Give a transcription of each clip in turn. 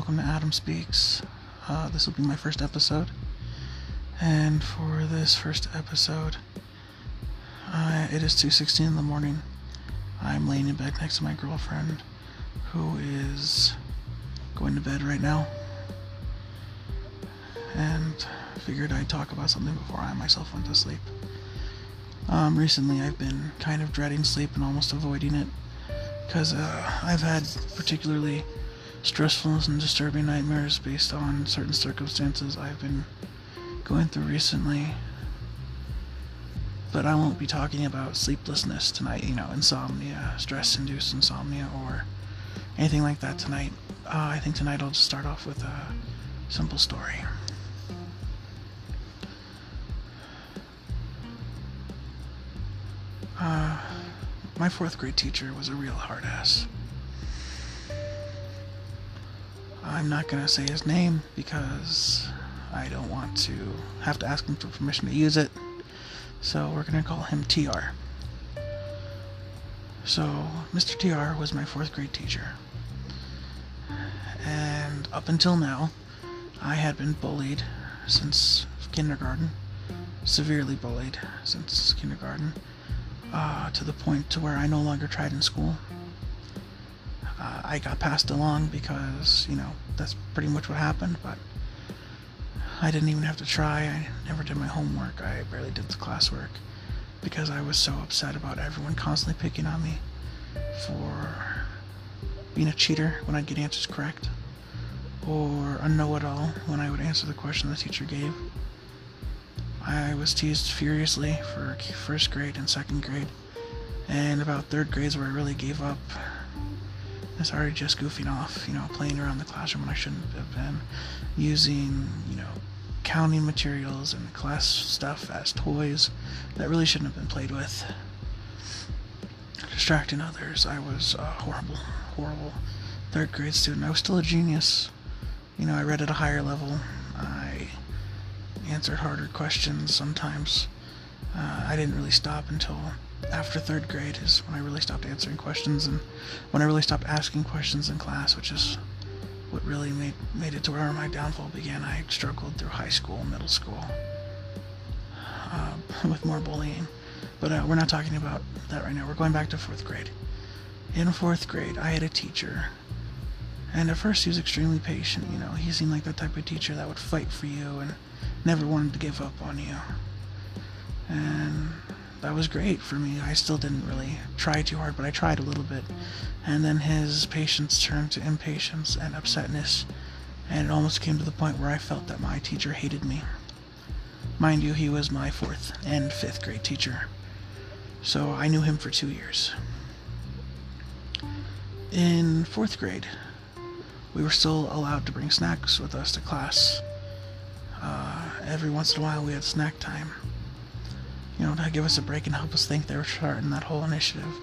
welcome to Adam Speaks. Uh, this will be my first episode, and for this first episode, uh, it is 2:16 in the morning. I'm laying in bed next to my girlfriend, who is going to bed right now, and figured I'd talk about something before I myself went to sleep. Um, recently, I've been kind of dreading sleep and almost avoiding it because uh, I've had particularly stressful and disturbing nightmares based on certain circumstances I've been going through recently. But I won't be talking about sleeplessness tonight, you know, insomnia, stress induced insomnia, or anything like that tonight. Uh, I think tonight I'll just start off with a simple story. Uh, my fourth grade teacher was a real hard ass. I'm not going to say his name because I don't want to have to ask him for permission to use it. So we're going to call him TR. So, Mr. TR was my fourth grade teacher. And up until now, I had been bullied since kindergarten, severely bullied since kindergarten, uh, to the point to where I no longer tried in school. Uh, I got passed along because, you know, that's pretty much what happened, but I didn't even have to try. I never did my homework. I barely did the classwork because I was so upset about everyone constantly picking on me for being a cheater when I'd get answers correct or a know it all when I would answer the question the teacher gave. I was teased furiously for first grade and second grade, and about third grades where I really gave up. I started just goofing off, you know, playing around the classroom when I shouldn't have been, using, you know, counting materials and class stuff as toys that really shouldn't have been played with. Distracting others. I was a horrible, horrible third grade student. I was still a genius. You know, I read at a higher level. I answered harder questions sometimes. Uh, I didn't really stop until after third grade is when I really stopped answering questions and when I really stopped asking questions in class, which is what really made made it to where my downfall began. I struggled through high school, middle school, uh, with more bullying. But uh, we're not talking about that right now. We're going back to fourth grade. In fourth grade, I had a teacher, and at first he was extremely patient. You know, he seemed like the type of teacher that would fight for you and never wanted to give up on you. And that was great for me. I still didn't really try too hard, but I tried a little bit. And then his patience turned to impatience and upsetness, and it almost came to the point where I felt that my teacher hated me. Mind you, he was my fourth and fifth grade teacher, so I knew him for two years. In fourth grade, we were still allowed to bring snacks with us to class. Uh, every once in a while, we had snack time you know, to give us a break and help us think they were starting that whole initiative,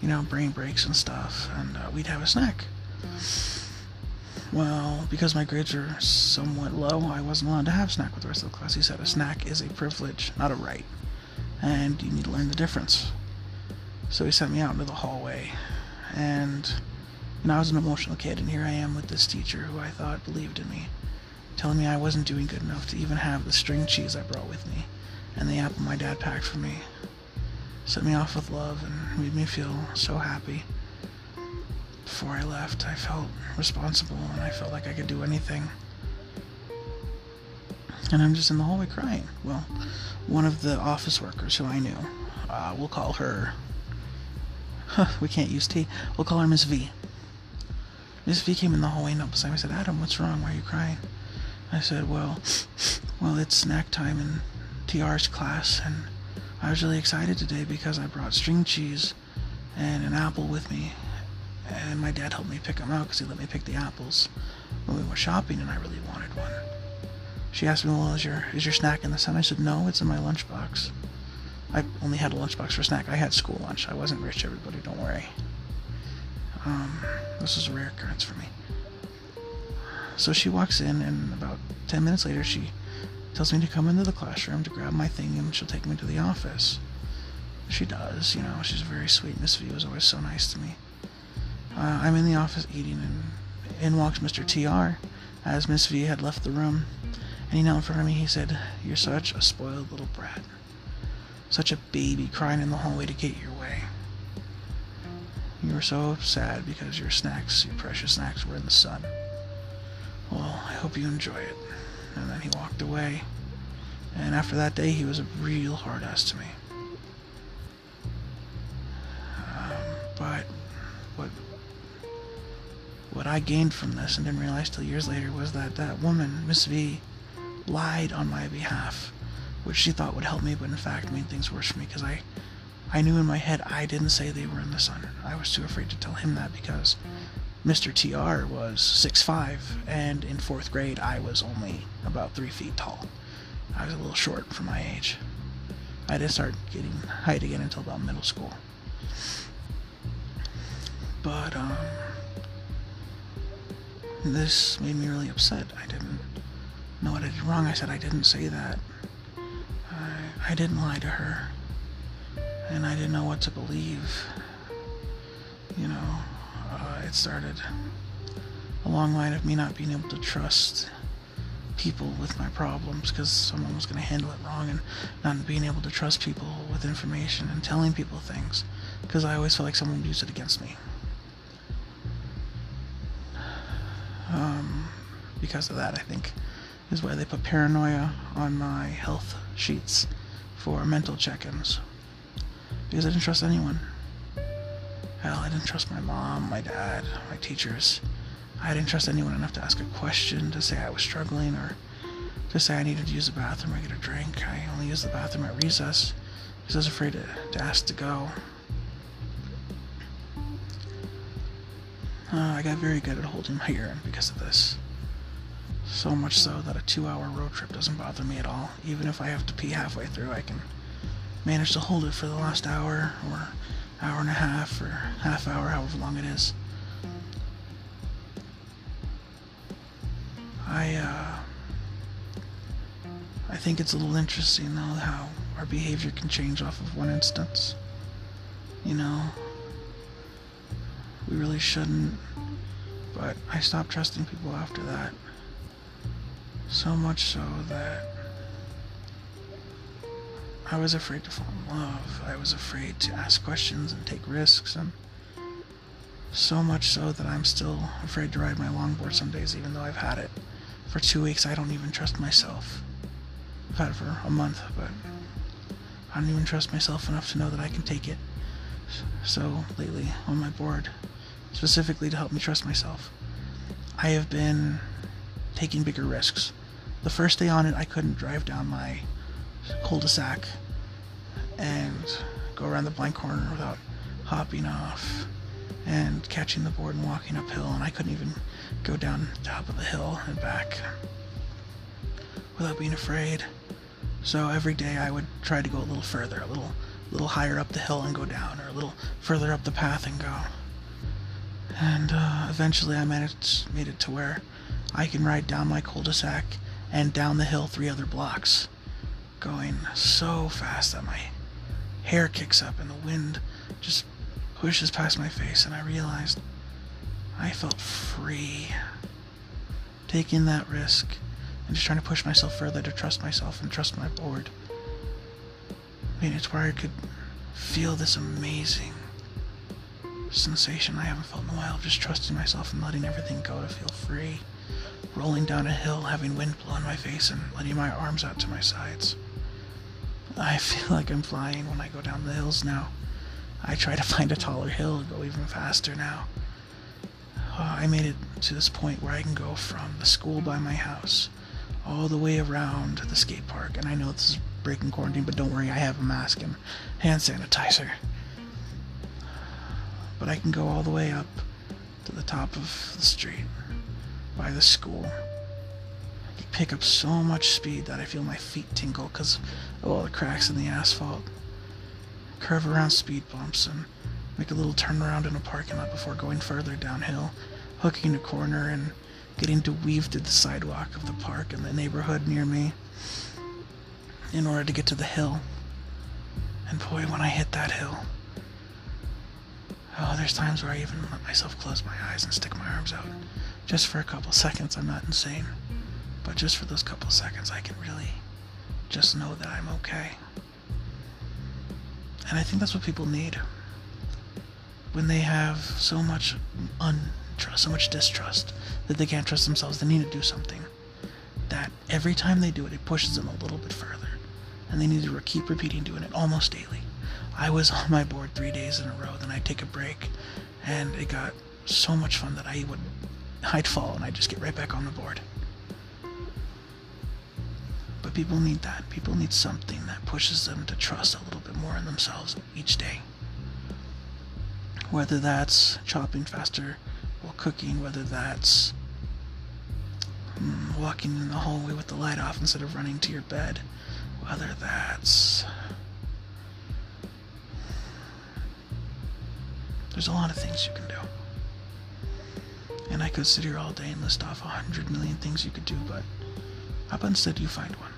you know, brain breaks and stuff, and uh, we'd have a snack. Well, because my grades were somewhat low, I wasn't allowed to have snack with the rest of the class. He said a snack is a privilege, not a right, and you need to learn the difference. So he sent me out into the hallway, and you know, I was an emotional kid, and here I am with this teacher who I thought believed in me, telling me I wasn't doing good enough to even have the string cheese I brought with me and the apple my dad packed for me set me off with love and made me feel so happy. Before I left, I felt responsible and I felt like I could do anything. And I'm just in the hallway crying. Well, one of the office workers who I knew, uh, we'll call her. Huh, we can't use T. We'll call her Miss V. Miss V came in the hallway and up beside me and said, Adam, what's wrong? Why are you crying? I said, well, well, it's snack time and TR's class, and I was really excited today because I brought string cheese and an apple with me, and my dad helped me pick them out because he let me pick the apples when we went shopping, and I really wanted one. She asked me, "Well, is your is your snack in the sun?" I said, "No, it's in my lunchbox." I only had a lunchbox for snack. I had school lunch. I wasn't rich, everybody. Don't worry. Um, this is a rare occurrence for me. So she walks in, and about ten minutes later, she tells me to come into the classroom to grab my thing and she'll take me to the office. She does, you know, she's very sweet. Miss V was always so nice to me. Uh, I'm in the office eating and in walks Mr. T.R. as Miss V had left the room, and he knelt in front of me. He said, You're such a spoiled little brat. Such a baby crying in the hallway to get your way. You were so sad because your snacks, your precious snacks, were in the sun. Well, I hope you enjoy it. And then he walked away. And after that day, he was a real hard ass to me. Um, but what what I gained from this and didn't realize till years later was that that woman, Miss V, lied on my behalf, which she thought would help me, but in fact made things worse for me because I I knew in my head I didn't say they were in the sun. I was too afraid to tell him that because Mr. TR was 6'5, and in fourth grade I was only about 3 feet tall. I was a little short for my age. I didn't start getting height again until about middle school. But, um, this made me really upset. I didn't know what I did wrong. I said I didn't say that. I, I didn't lie to her. And I didn't know what to believe. You know, it started a long line of me not being able to trust people with my problems because someone was going to handle it wrong and not being able to trust people with information and telling people things because I always felt like someone would use it against me. Um, because of that, I think, is why they put paranoia on my health sheets for mental check ins. Because I didn't trust anyone. Hell, I didn't trust my mom, my dad, my teachers. I didn't trust anyone enough to ask a question, to say I was struggling, or to say I needed to use the bathroom or get a drink. I only used the bathroom at recess because I was afraid to, to ask to go. Uh, I got very good at holding my urine because of this. So much so that a two hour road trip doesn't bother me at all. Even if I have to pee halfway through, I can manage to hold it for the last hour or hour and a half or half hour, however long it is. I, uh, I think it's a little interesting though how our behavior can change off of one instance. You know, we really shouldn't, but I stopped trusting people after that. So much so that I was afraid to fall in love. I was afraid to ask questions and take risks, and so much so that I'm still afraid to ride my longboard some days, even though I've had it for two weeks. I don't even trust myself. I've had it for a month, but I don't even trust myself enough to know that I can take it. So, lately, on my board, specifically to help me trust myself, I have been taking bigger risks. The first day on it, I couldn't drive down my cul-de-sac and go around the blind corner without hopping off and catching the board and walking uphill, and I couldn't even go down the top of the hill and back without being afraid. So every day I would try to go a little further, a little little higher up the hill and go down, or a little further up the path and go. And uh, eventually I managed made it to where I can ride down my cul-de-sac and down the hill three other blocks, going so fast that my hair kicks up and the wind just pushes past my face, and I realized I felt free. Taking that risk and just trying to push myself further to trust myself and trust my board. I mean, it's where I could feel this amazing sensation I haven't felt in a while of just trusting myself and letting everything go to feel free. Rolling down a hill, having wind blow in my face, and letting my arms out to my sides. I feel like I'm flying when I go down the hills now. I try to find a taller hill and go even faster now. Uh, I made it to this point where I can go from the school by my house all the way around the skate park. And I know this is breaking quarantine, but don't worry, I have a mask and hand sanitizer. But I can go all the way up to the top of the street by the school. Pick up so much speed that I feel my feet tingle because of all the cracks in the asphalt. Curve around speed bumps and make a little turnaround in a parking lot before going further downhill, hooking a corner and getting to weave through the sidewalk of the park and the neighborhood near me in order to get to the hill. And boy, when I hit that hill, oh, there's times where I even let myself close my eyes and stick my arms out just for a couple seconds, I'm not insane, but just for those couple seconds, I can really just know that I'm okay. And I think that's what people need. When they have so much untrust, so much distrust that they can't trust themselves, they need to do something. That every time they do it, it pushes them a little bit further. And they need to keep repeating doing it almost daily. I was on my board three days in a row, then I'd take a break, and it got so much fun that I would I'd fall and I'd just get right back on the board. People need that. People need something that pushes them to trust a little bit more in themselves each day. Whether that's chopping faster while cooking, whether that's mm, walking in the hallway with the light off instead of running to your bed, whether that's there's a lot of things you can do. And I could sit here all day and list off a hundred million things you could do, but about instead you find one?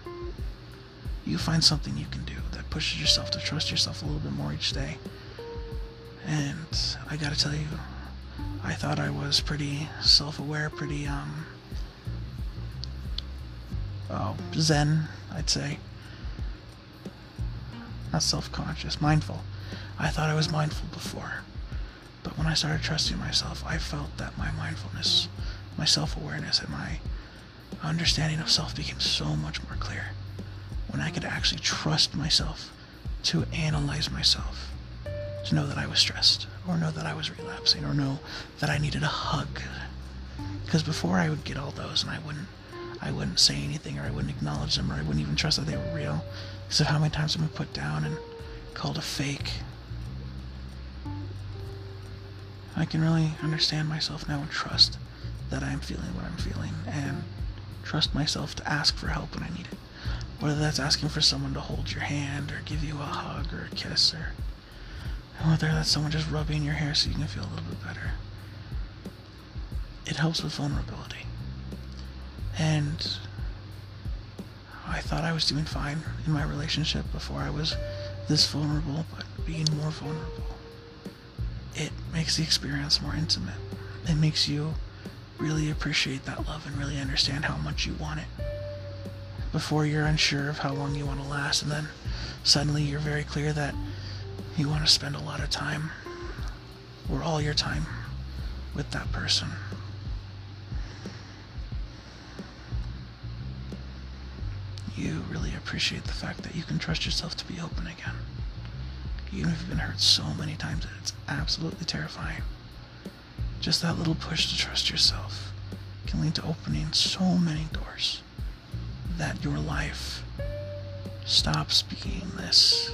You find something you can do that pushes yourself to trust yourself a little bit more each day. And I gotta tell you, I thought I was pretty self-aware, pretty um, oh, zen, I'd say. Not self-conscious, mindful. I thought I was mindful before. But when I started trusting myself, I felt that my mindfulness, my self awareness, and my understanding of self became so much more clear. When I could actually trust myself to analyze myself, to know that I was stressed, or know that I was relapsing, or know that I needed a hug. Because before I would get all those and I wouldn't I wouldn't say anything or I wouldn't acknowledge them or I wouldn't even trust that they were real. Because of how many times I've been put down and called a fake I can really understand myself now and trust that I am feeling what I'm feeling and trust myself to ask for help when I need it. Whether that's asking for someone to hold your hand or give you a hug or a kiss or whether that's someone just rubbing your hair so you can feel a little bit better. It helps with vulnerability. And I thought I was doing fine in my relationship before I was this vulnerable, but being more vulnerable it makes the experience more intimate. It makes you really appreciate that love and really understand how much you want it. Before you're unsure of how long you want to last, and then suddenly you're very clear that you want to spend a lot of time or all your time with that person. You really appreciate the fact that you can trust yourself to be open again even if you've been hurt so many times that it's absolutely terrifying. Just that little push to trust yourself can lead to opening so many doors that your life stops being this.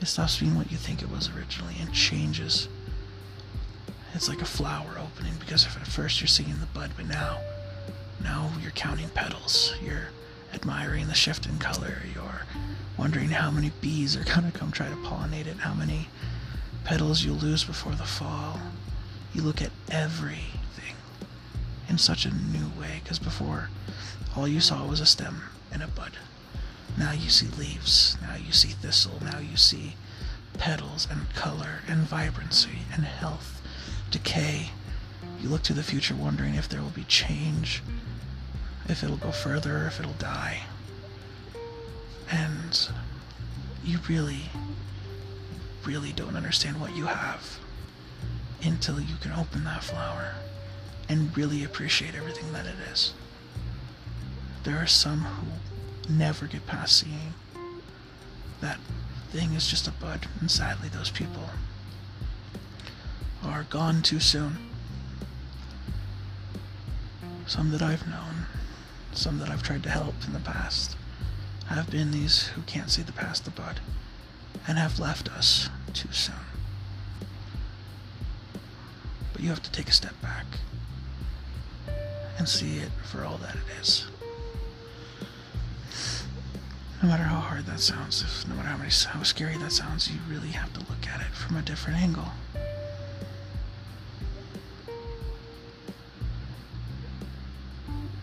It stops being what you think it was originally and changes. It's like a flower opening because at first you're seeing the bud, but now, now you're counting petals. You're admiring the shift in color. You're wondering how many bees are going to come try to pollinate it, how many petals you'll lose before the fall. You look at everything in such a new way because before all you saw was a stem and a bud. Now you see leaves, now you see thistle, now you see petals and color and vibrancy and health, decay. You look to the future wondering if there will be change, if it'll go further, if it'll die. And you really, really don't understand what you have until you can open that flower and really appreciate everything that it is. There are some who never get past seeing that thing is just a bud, and sadly, those people are gone too soon. Some that I've known, some that I've tried to help in the past have been these who can't see the past the bud and have left us too soon. You have to take a step back and see it for all that it is. No matter how hard that sounds, if, no matter how, many, how scary that sounds, you really have to look at it from a different angle.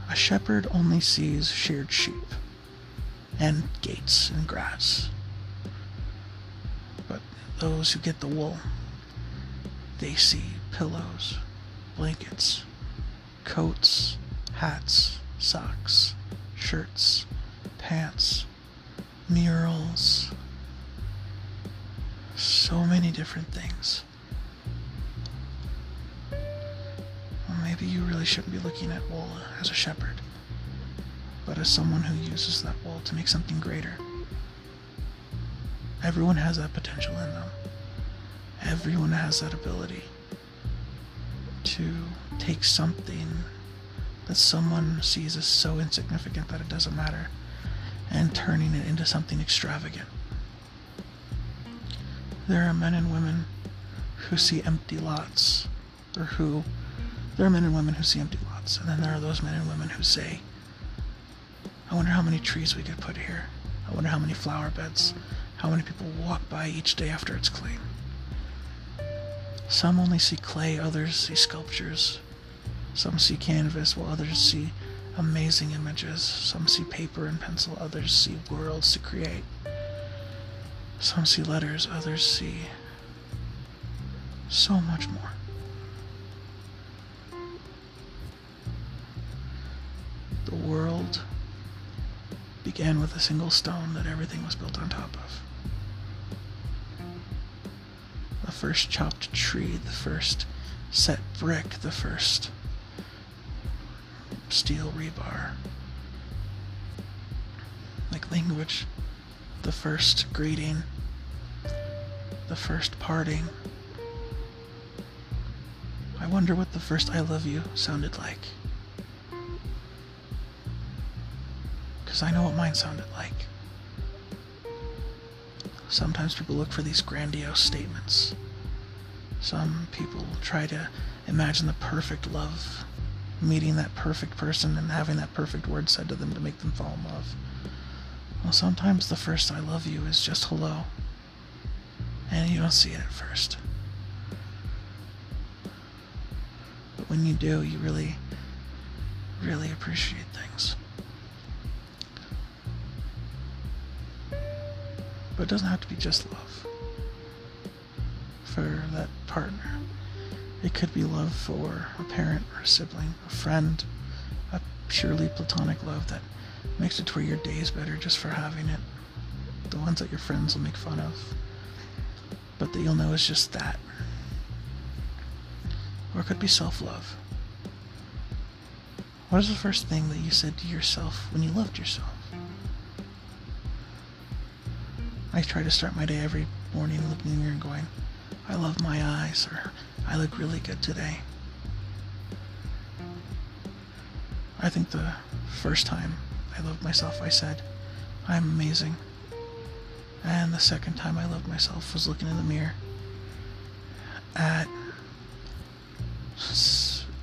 A shepherd only sees sheared sheep and gates and grass. But those who get the wool, they see pillows, blankets, coats, hats, socks, shirts, pants, murals, so many different things. Well, maybe you really shouldn't be looking at wool as a shepherd, but as someone who uses that wool to make something greater. Everyone has that potential in them. Everyone has that ability to take something that someone sees as so insignificant that it doesn't matter and turning it into something extravagant. There are men and women who see empty lots, or who. There are men and women who see empty lots, and then there are those men and women who say, I wonder how many trees we could put here. I wonder how many flower beds, how many people walk by each day after it's clean. Some only see clay, others see sculptures. Some see canvas, while others see amazing images. Some see paper and pencil, others see worlds to create. Some see letters, others see so much more. The world began with a single stone that everything was built on top of. First chopped tree, the first set brick, the first steel rebar. Like language, the first greeting, the first parting. I wonder what the first I love you sounded like. Because I know what mine sounded like. Sometimes people look for these grandiose statements. Some people try to imagine the perfect love meeting that perfect person and having that perfect word said to them to make them fall in love. Well, sometimes the first I love you is just hello, and you don't see it at first. But when you do, you really, really appreciate things. But it doesn't have to be just love partner. It could be love for a parent or a sibling, a friend, a purely platonic love that makes it to where your day is better just for having it. The ones that your friends will make fun of, but that you'll know is just that. Or it could be self love. What is the first thing that you said to yourself when you loved yourself? I try to start my day every morning looking in the mirror and going, I love my eyes, or I look really good today. I think the first time I loved myself, I said, I'm amazing. And the second time I loved myself was looking in the mirror at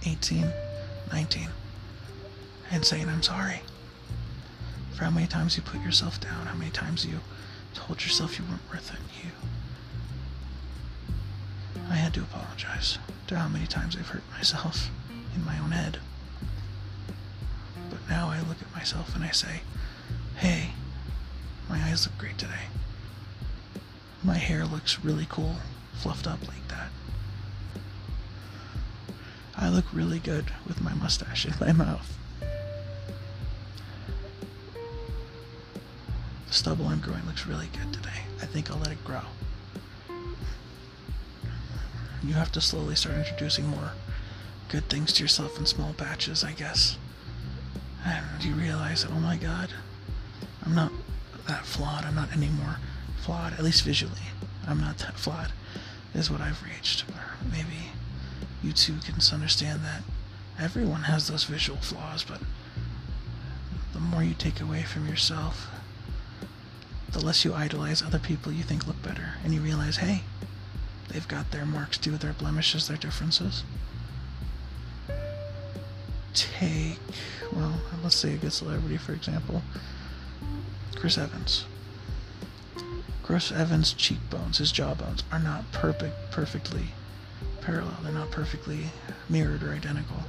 18, 19, and saying, I'm sorry for how many times you put yourself down, how many times you told yourself you weren't worth it. You I had to apologize to how many times I've hurt myself in my own head. But now I look at myself and I say, hey, my eyes look great today. My hair looks really cool, fluffed up like that. I look really good with my mustache in my mouth. The stubble I'm growing looks really good today. I think I'll let it grow you have to slowly start introducing more good things to yourself in small batches, I guess. And you realize oh my god, I'm not that flawed. I'm not any more flawed, at least visually. I'm not that flawed, is what I've reached. Or maybe you too can understand that everyone has those visual flaws, but the more you take away from yourself, the less you idolize other people you think look better, and you realize, hey, They've got their marks too, their blemishes, their differences. Take, well, let's say a good celebrity, for example, Chris Evans. Chris Evans' cheekbones, his jawbones, are not perfect, perfectly parallel. They're not perfectly mirrored or identical.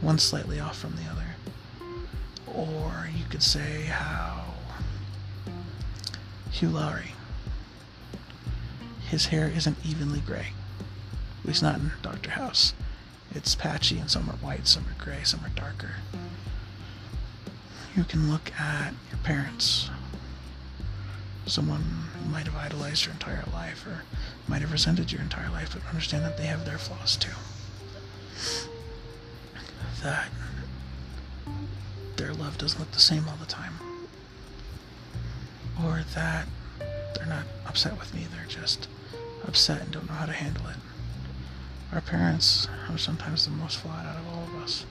One slightly off from the other. Or you could say how Hugh Laurie his hair isn't evenly gray. At least not in Dr. House. It's patchy, and some are white, some are gray, some are darker. You can look at your parents, someone who might have idolized your entire life or might have resented your entire life, but understand that they have their flaws too. That their love doesn't look the same all the time. Or that they're not upset with me, they're just upset and don't know how to handle it. Our parents are sometimes the most flawed out of all of us.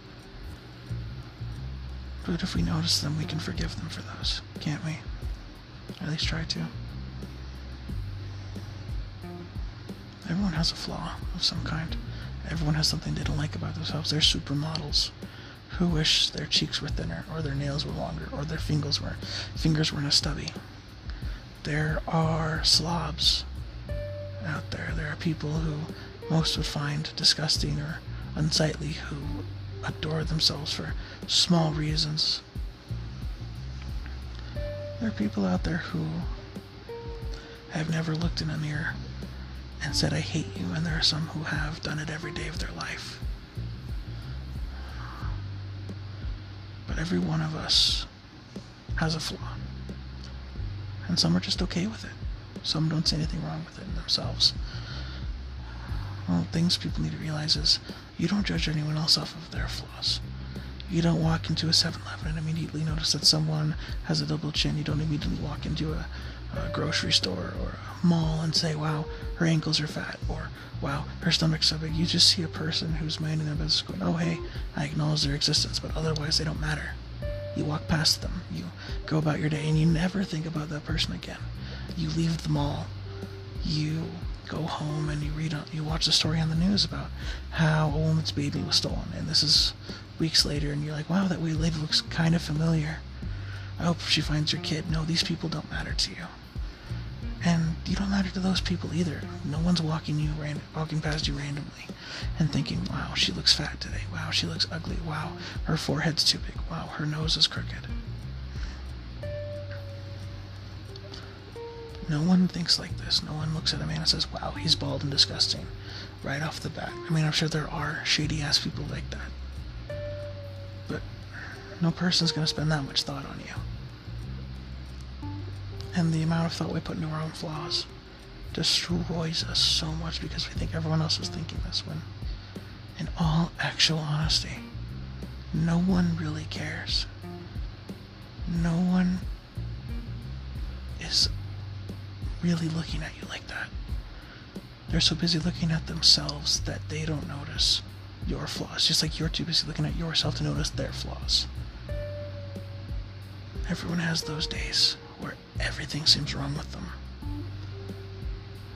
But if we notice them, we can forgive them for those, can't we? At least try to. Everyone has a flaw of some kind. Everyone has something they don't like about themselves. They're supermodels who wish their cheeks were thinner, or their nails were longer, or their fingers were fingers weren't as stubby. There are slobs out there. There are people who most would find disgusting or unsightly who adore themselves for small reasons. There are people out there who have never looked in a mirror and said, I hate you, and there are some who have done it every day of their life. But every one of us has a flaw. And some are just okay with it. Some don't see anything wrong with it in themselves. Well, things people need to realize is you don't judge anyone else off of their flaws. You don't walk into a 7 Eleven and immediately notice that someone has a double chin. You don't immediately walk into a, a grocery store or a mall and say, wow, her ankles are fat, or wow, her stomach's so big. You just see a person who's minding their business going, oh, hey, I acknowledge their existence, but otherwise they don't matter. You walk past them, you go about your day, and you never think about that person again. You leave the mall, you go home and you read you watch the story on the news about how a woman's baby was stolen. And this is weeks later and you're like wow that lady looks kind of familiar. I hope she finds your kid. No these people don't matter to you. And you don't matter to those people either no one's walking you ran, walking past you randomly and thinking wow she looks fat today wow she looks ugly wow her forehead's too big wow her nose is crooked No one thinks like this. No one looks at a man and says, wow, he's bald and disgusting right off the bat. I mean, I'm sure there are shady ass people like that. But no person's going to spend that much thought on you. And the amount of thought we put into our own flaws destroys us so much because we think everyone else is thinking this when, in all actual honesty, no one really cares. No one is really looking at you like that. They're so busy looking at themselves that they don't notice your flaws, just like you're too busy looking at yourself to notice their flaws. Everyone has those days where everything seems wrong with them.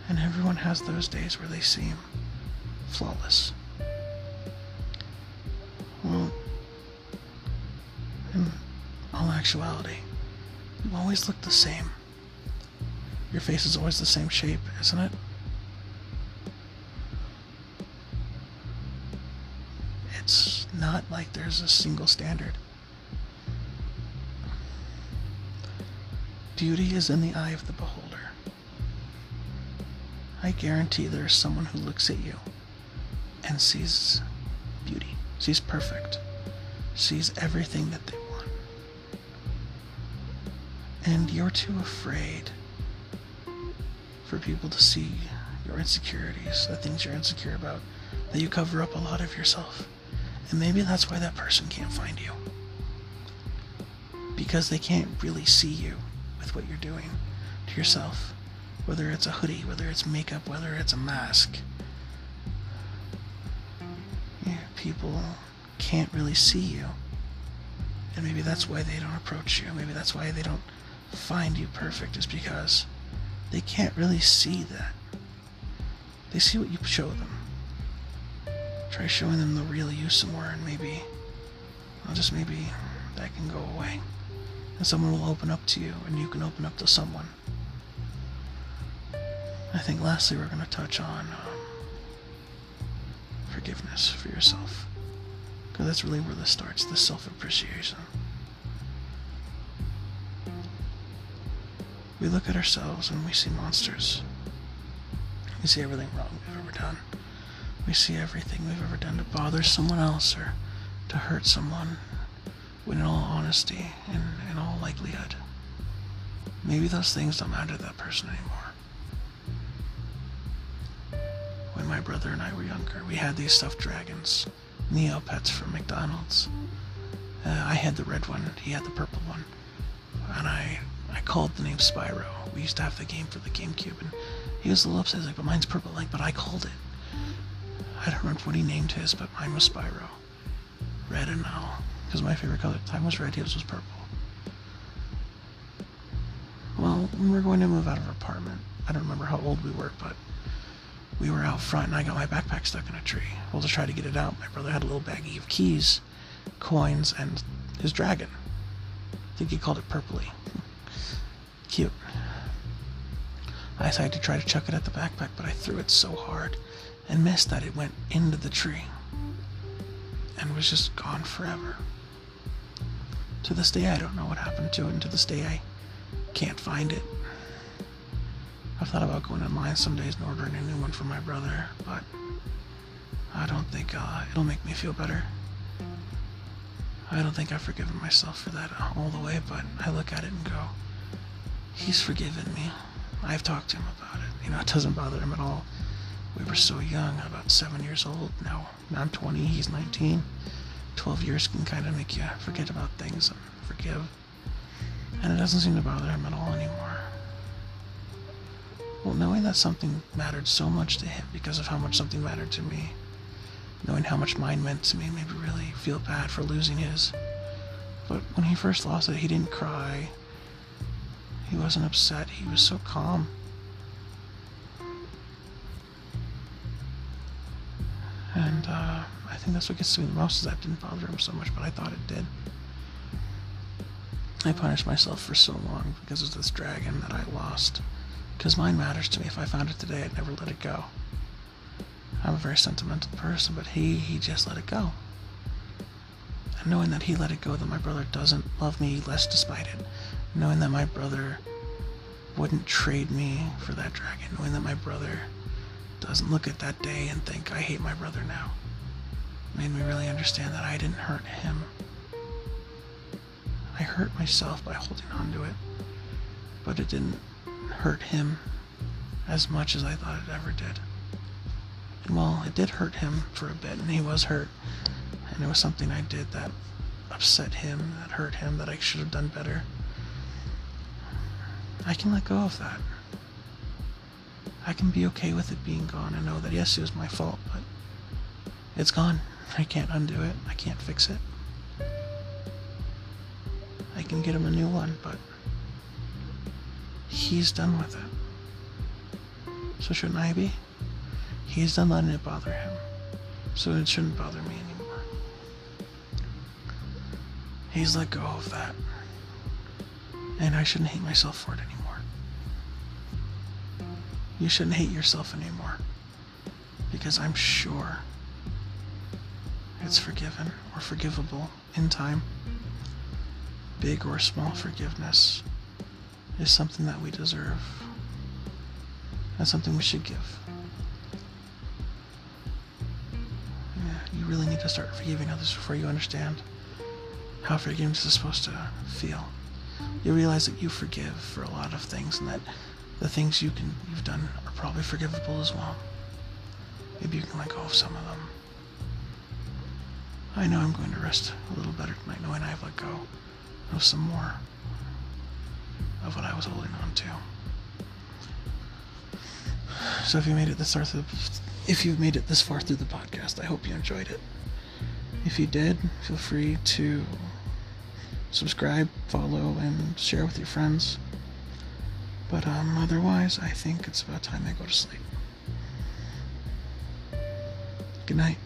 And everyone has those days where they seem flawless. Well, in all actuality, you always look the same. Your face is always the same shape, isn't it? It's not like there's a single standard. Beauty is in the eye of the beholder. I guarantee there's someone who looks at you and sees beauty, sees perfect, sees everything that they want. And you're too afraid for people to see your insecurities, the things you're insecure about, that you cover up a lot of yourself. And maybe that's why that person can't find you. Because they can't really see you with what you're doing to yourself. Whether it's a hoodie, whether it's makeup, whether it's a mask. Yeah, people can't really see you. And maybe that's why they don't approach you. Maybe that's why they don't find you perfect, is because they can't really see that. They see what you show them. Try showing them the real you somewhere, and maybe, well, just maybe that can go away. And someone will open up to you, and you can open up to someone. I think lastly, we're going to touch on um, forgiveness for yourself. Because that's really where this starts the self appreciation. We look at ourselves and we see monsters. We see everything wrong we've ever done. We see everything we've ever done to bother someone else or to hurt someone, when in all honesty and in all likelihood, maybe those things don't matter to that person anymore. When my brother and I were younger, we had these stuffed dragons, Neopets from McDonald's. Uh, I had the red one, he had the purple one, and I I called the name Spyro. We used to have the game for the GameCube, and he was a little upset. He's like, but mine's purple. Like, but I called it. I don't remember what he named his, but mine was Spyro. Red and all. Because my favorite color at the time was red, his was purple. Well, we were going to move out of our apartment, I don't remember how old we were, but we were out front and I got my backpack stuck in a tree. Well, to try to get it out, my brother had a little baggie of keys, coins, and his dragon. I think he called it Purpley. Cute. I decided to try to chuck it at the backpack, but I threw it so hard and missed that it went into the tree and was just gone forever. To this day, I don't know what happened to it, and to this day, I can't find it. I've thought about going online some days and ordering a new one for my brother, but I don't think uh, it'll make me feel better. I don't think I've forgiven myself for that all the way, but I look at it and go, he's forgiven me. I've talked to him about it. You know, it doesn't bother him at all. We were so young, about seven years old. Now, I'm 20, he's 19. 12 years can kind of make you forget about things and forgive. And it doesn't seem to bother him at all anymore. Well, knowing that something mattered so much to him because of how much something mattered to me, knowing how much mine meant to me made me really feel bad for losing his. But when he first lost it, he didn't cry. He wasn't upset. He was so calm. I think that's what gets to me the most is that didn't bother him so much, but I thought it did. I punished myself for so long because of this dragon that I lost. Because mine matters to me. If I found it today, I'd never let it go. I'm a very sentimental person, but he, he just let it go. And knowing that he let it go, that my brother doesn't love me less despite it, knowing that my brother wouldn't trade me for that dragon, knowing that my brother doesn't look at that day and think, I hate my brother now. Made me really understand that I didn't hurt him. I hurt myself by holding on to it, but it didn't hurt him as much as I thought it ever did. And while it did hurt him for a bit, and he was hurt, and it was something I did that upset him, that hurt him, that I should have done better, I can let go of that. I can be okay with it being gone and know that yes, it was my fault, but it's gone. I can't undo it. I can't fix it. I can get him a new one, but he's done with it. So shouldn't I be? He's done letting it bother him. So it shouldn't bother me anymore. He's let go of that. And I shouldn't hate myself for it anymore. You shouldn't hate yourself anymore. Because I'm sure it's forgiven or forgivable in time. Big or small forgiveness is something that we deserve. That's something we should give. Yeah, you really need to start forgiving others before you understand how forgiveness is supposed to feel. You realize that you forgive for a lot of things and that the things you can you've done are probably forgivable as well. Maybe you can let go of some of them. I know I'm going to rest a little better tonight knowing I've let go of some more of what I was holding on to. So if you made it this far through, if you've made it this far through the podcast, I hope you enjoyed it. If you did, feel free to subscribe, follow, and share with your friends. But um, otherwise, I think it's about time I go to sleep. Good night.